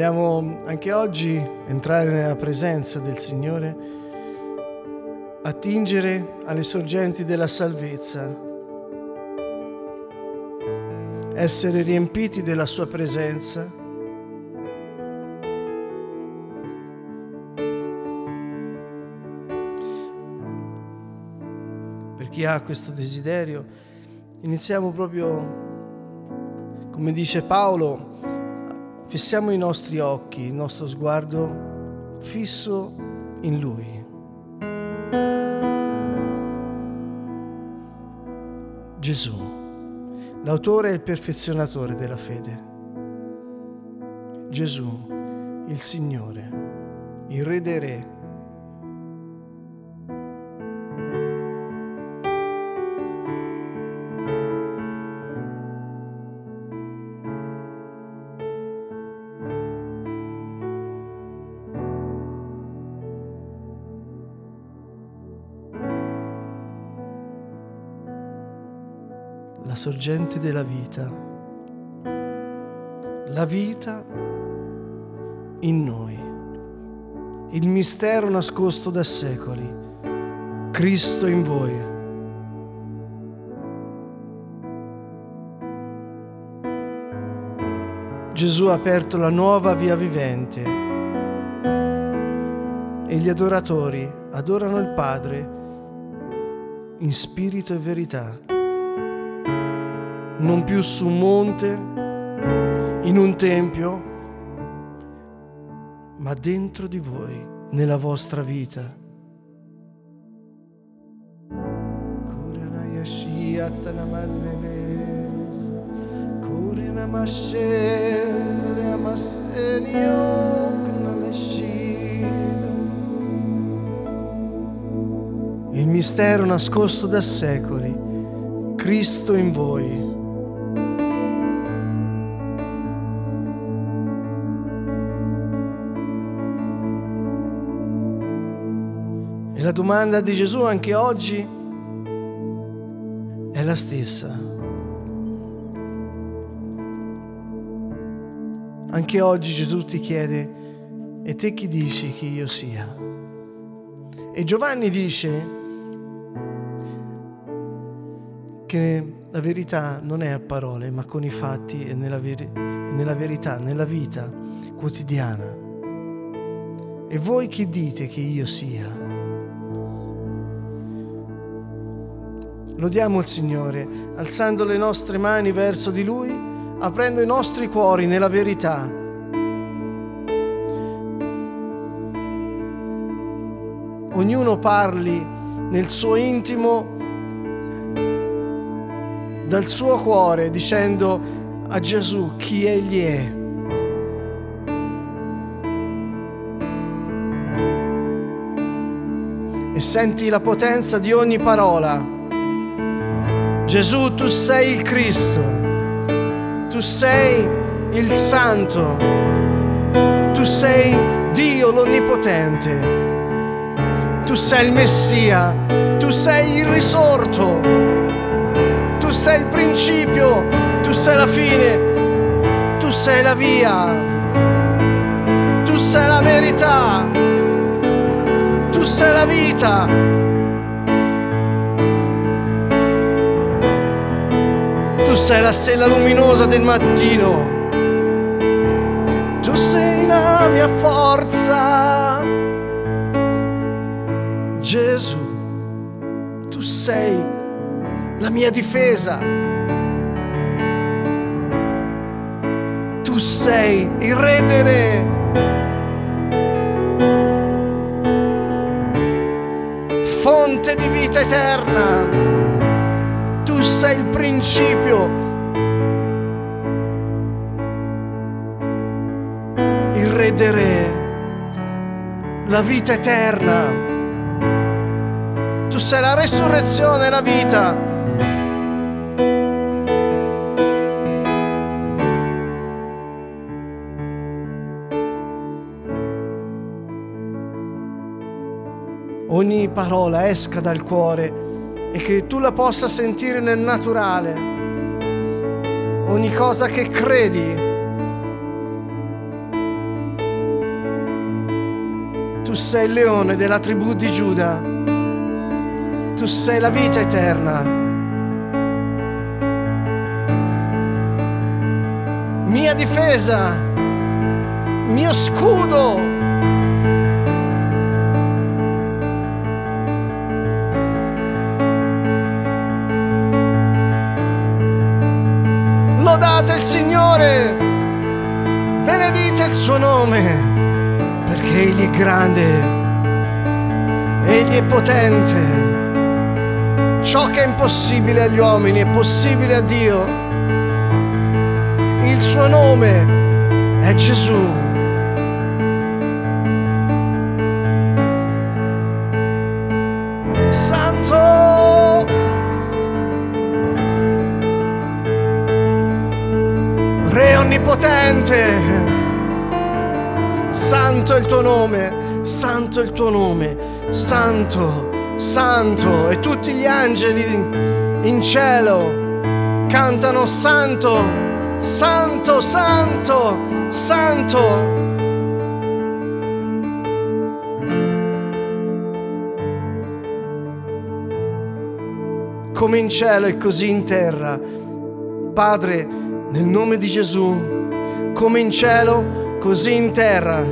Vogliamo anche oggi entrare nella presenza del Signore, attingere alle sorgenti della salvezza, essere riempiti della Sua presenza. Per chi ha questo desiderio, iniziamo proprio, come dice Paolo, Fissiamo i nostri occhi, il nostro sguardo fisso in Lui. Gesù, l'autore e il perfezionatore della fede. Gesù, il Signore, il Re dei Re. La sorgente della vita, la vita in noi, il mistero nascosto da secoli, Cristo in voi. Gesù ha aperto la nuova via vivente. E gli adoratori adorano il Padre in spirito e verità non più su un monte, in un tempio, ma dentro di voi, nella vostra vita. Il mistero nascosto da secoli, Cristo in voi. E la domanda di Gesù anche oggi è la stessa. Anche oggi Gesù ti chiede, e te chi dici che io sia? E Giovanni dice che la verità non è a parole, ma con i fatti e nella, veri- nella verità, nella vita quotidiana. E voi chi dite che io sia? Lodiamo il Signore, alzando le nostre mani verso di Lui, aprendo i nostri cuori nella verità. Ognuno parli nel suo intimo, dal suo cuore, dicendo a Gesù chi Egli è. E senti la potenza di ogni parola. Gesù, tu sei il Cristo, tu sei il Santo, tu sei Dio l'Onnipotente, tu sei il Messia, tu sei il risorto, tu sei il principio, tu sei la fine, tu sei la via, tu sei la verità, tu sei la vita. Tu sei la stella luminosa del mattino. Tu sei la mia forza. Gesù, tu sei la mia difesa. Tu sei il re re. Fonte di vita eterna. Sei il principio, il re dei re, la vita eterna. Tu sei la resurrezione la vita. ogni parola esca dal cuore e che tu la possa sentire nel naturale. Ogni cosa che credi. Tu sei il leone della tribù di Giuda. Tu sei la vita eterna. Mia difesa, mio scudo. Il Signore, benedite il suo nome, perché Egli è grande, Egli è potente. Ciò che è impossibile agli uomini è possibile a Dio. Il suo nome è Gesù. Re onnipotente! Santo è il tuo nome, santo è il tuo nome, santo, santo e tutti gli angeli in cielo cantano santo, santo, santo, santo. Come in cielo e così in terra. Padre, nel nome di Gesù, come in cielo, così in terra.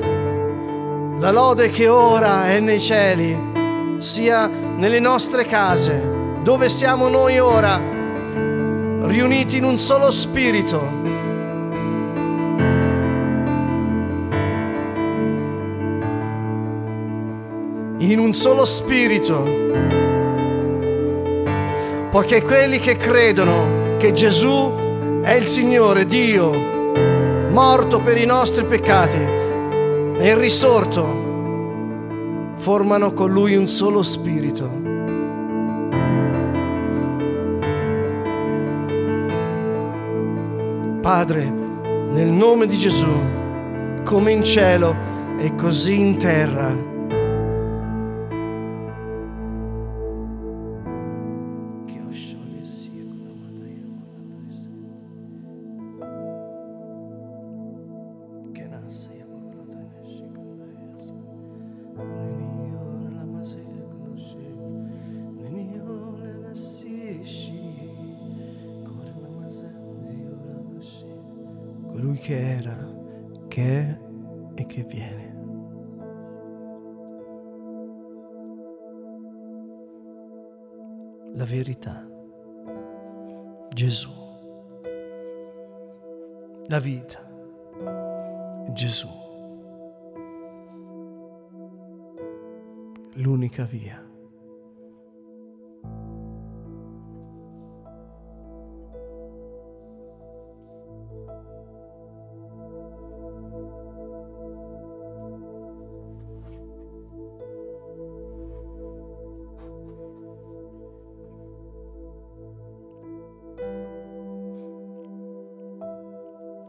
La lode che ora è nei cieli, sia nelle nostre case, dove siamo noi ora, riuniti in un solo spirito. In un solo spirito. Poiché quelli che credono che Gesù è il Signore Dio, morto per i nostri peccati e risorto, formano con Lui un solo spirito. Padre, nel nome di Gesù, come in cielo e così in terra. Colui che era, che è e che viene. La verità. Gesù. La vita. Gesù. L'unica via.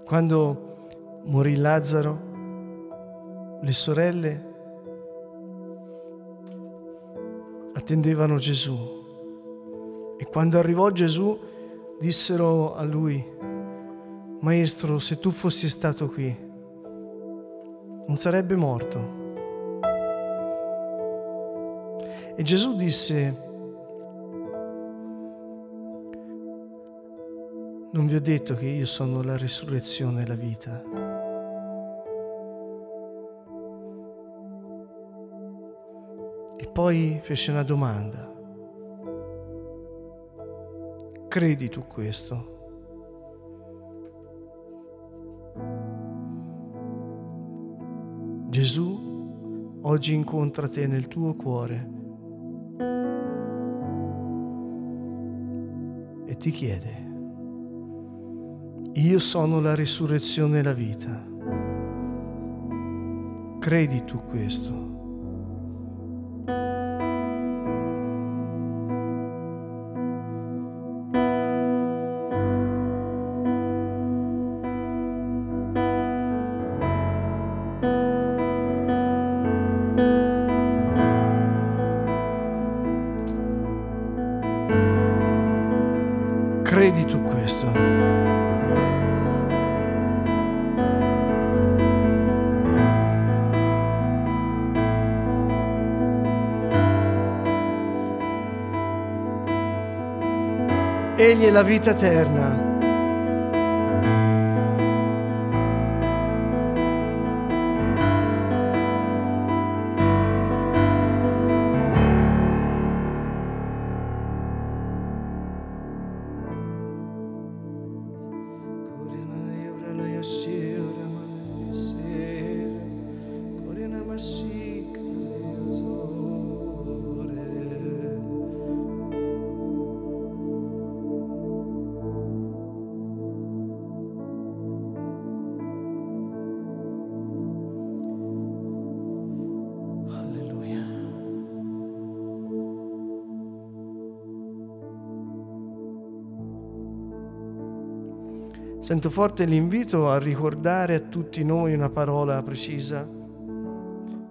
Quando morì Lazzaro, le sorelle attendevano Gesù e quando arrivò Gesù dissero a lui, Maestro, se tu fossi stato qui, non sarebbe morto. E Gesù disse, Non vi ho detto che io sono la risurrezione e la vita. E poi fece una domanda. Credi tu questo? Gesù oggi incontra te nel tuo cuore e ti chiede, io sono la risurrezione e la vita. Credi tu questo? Credi tu questo? Egli è la vita eterna. Sento forte l'invito a ricordare a tutti noi una parola precisa.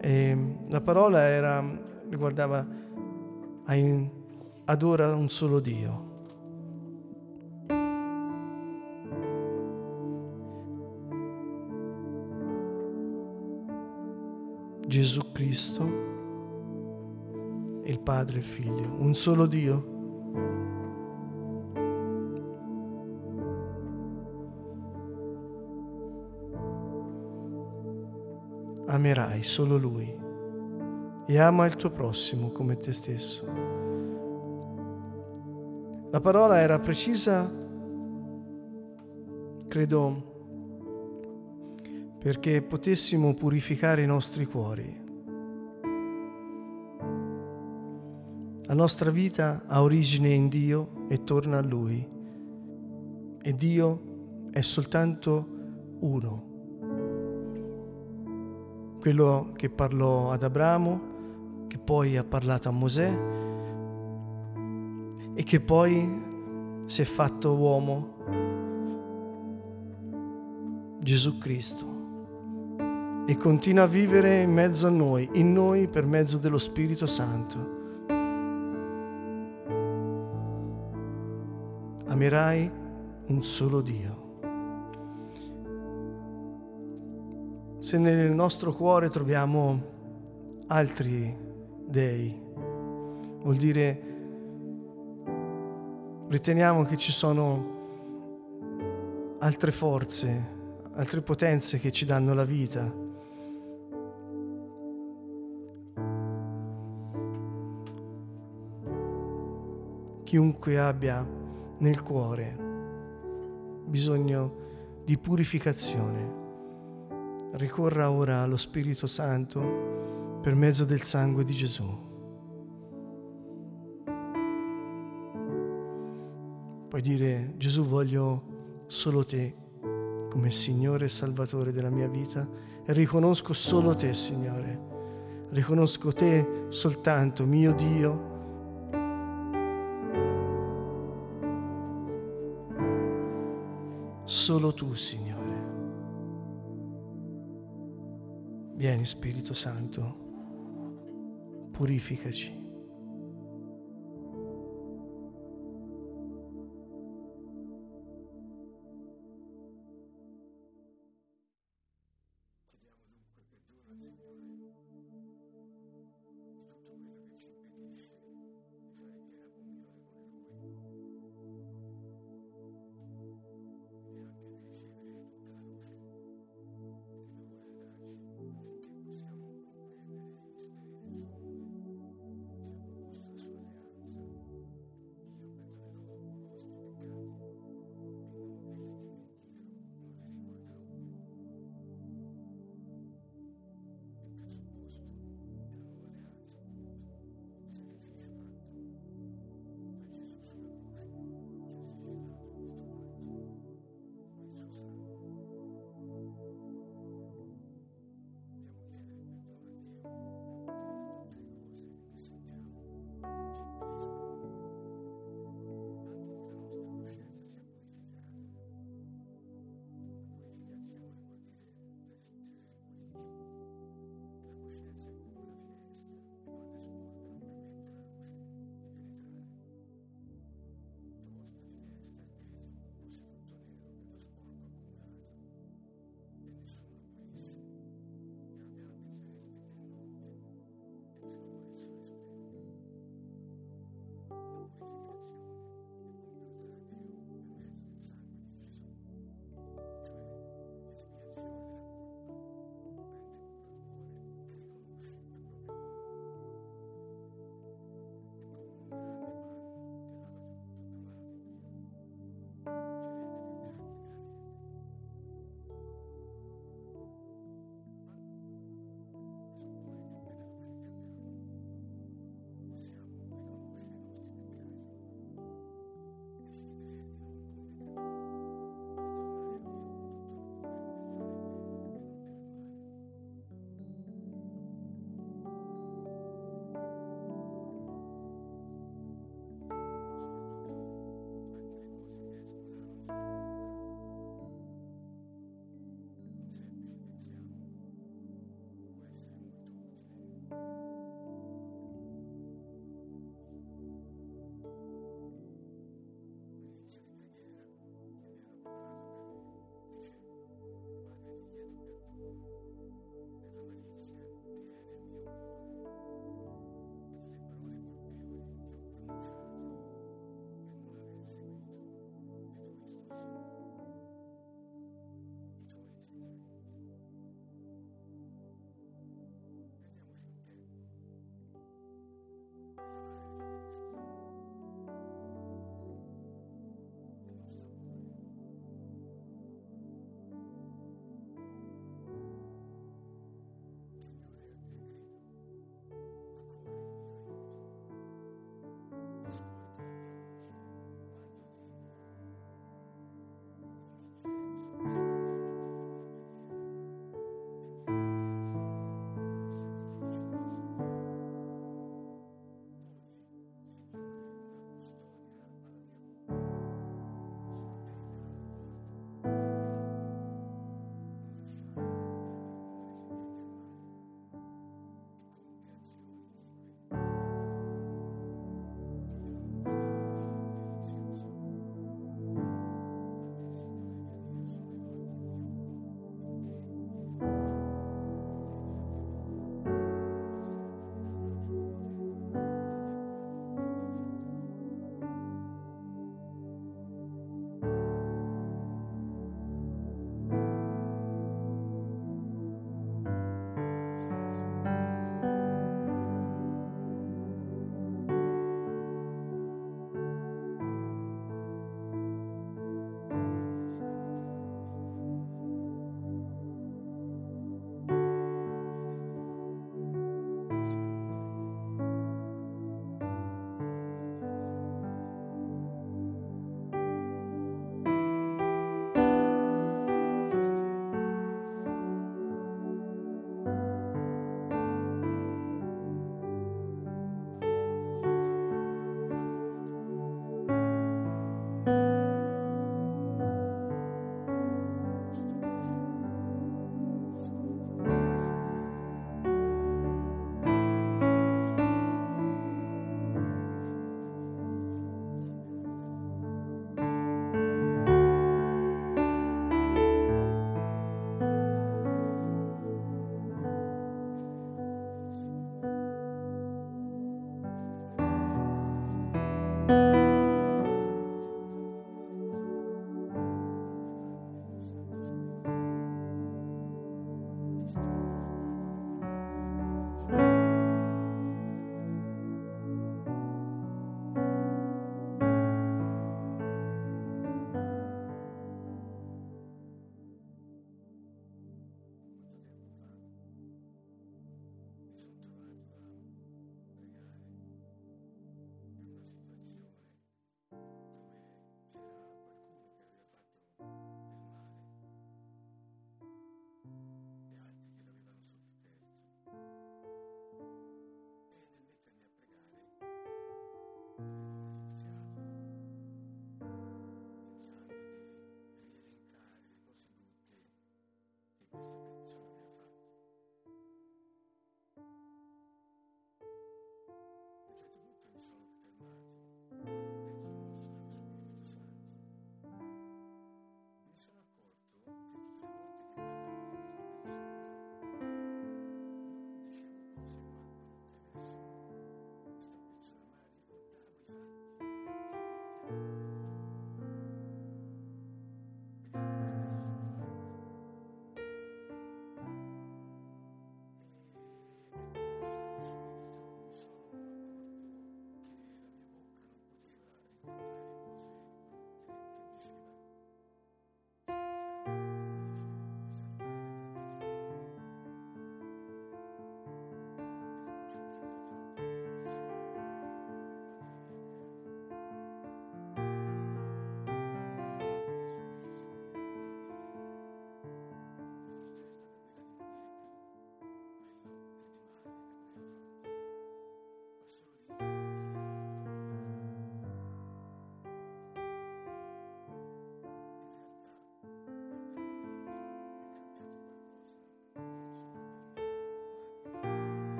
E la parola era, riguardava adora un solo Dio. Gesù Cristo, il Padre e il Figlio, un solo Dio. Amerai solo Lui e ama il tuo prossimo come te stesso. La parola era precisa, credo, perché potessimo purificare i nostri cuori. La nostra vita ha origine in Dio e torna a Lui. E Dio è soltanto uno. Quello che parlò ad Abramo, che poi ha parlato a Mosè e che poi si è fatto uomo, Gesù Cristo e continua a vivere in mezzo a noi, in noi per mezzo dello Spirito Santo. Amerai un solo Dio. Se nel nostro cuore troviamo altri dei, vuol dire riteniamo che ci sono altre forze, altre potenze che ci danno la vita. Chiunque abbia nel cuore bisogno di purificazione, ricorra ora allo Spirito Santo per mezzo del sangue di Gesù. Puoi dire Gesù voglio solo te come Signore e Salvatore della mia vita e riconosco solo te, Signore. Riconosco te soltanto, mio Dio. Solo tu, Signore. Vieni, Spirito Santo, purificaci.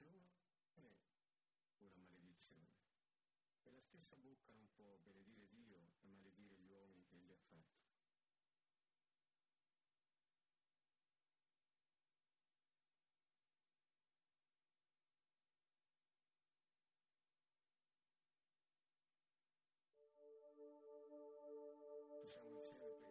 maledizione una maledizione. E la stessa bocca non può benedire Dio e maledire gli uomini che egli ha fatti. Diciamo insieme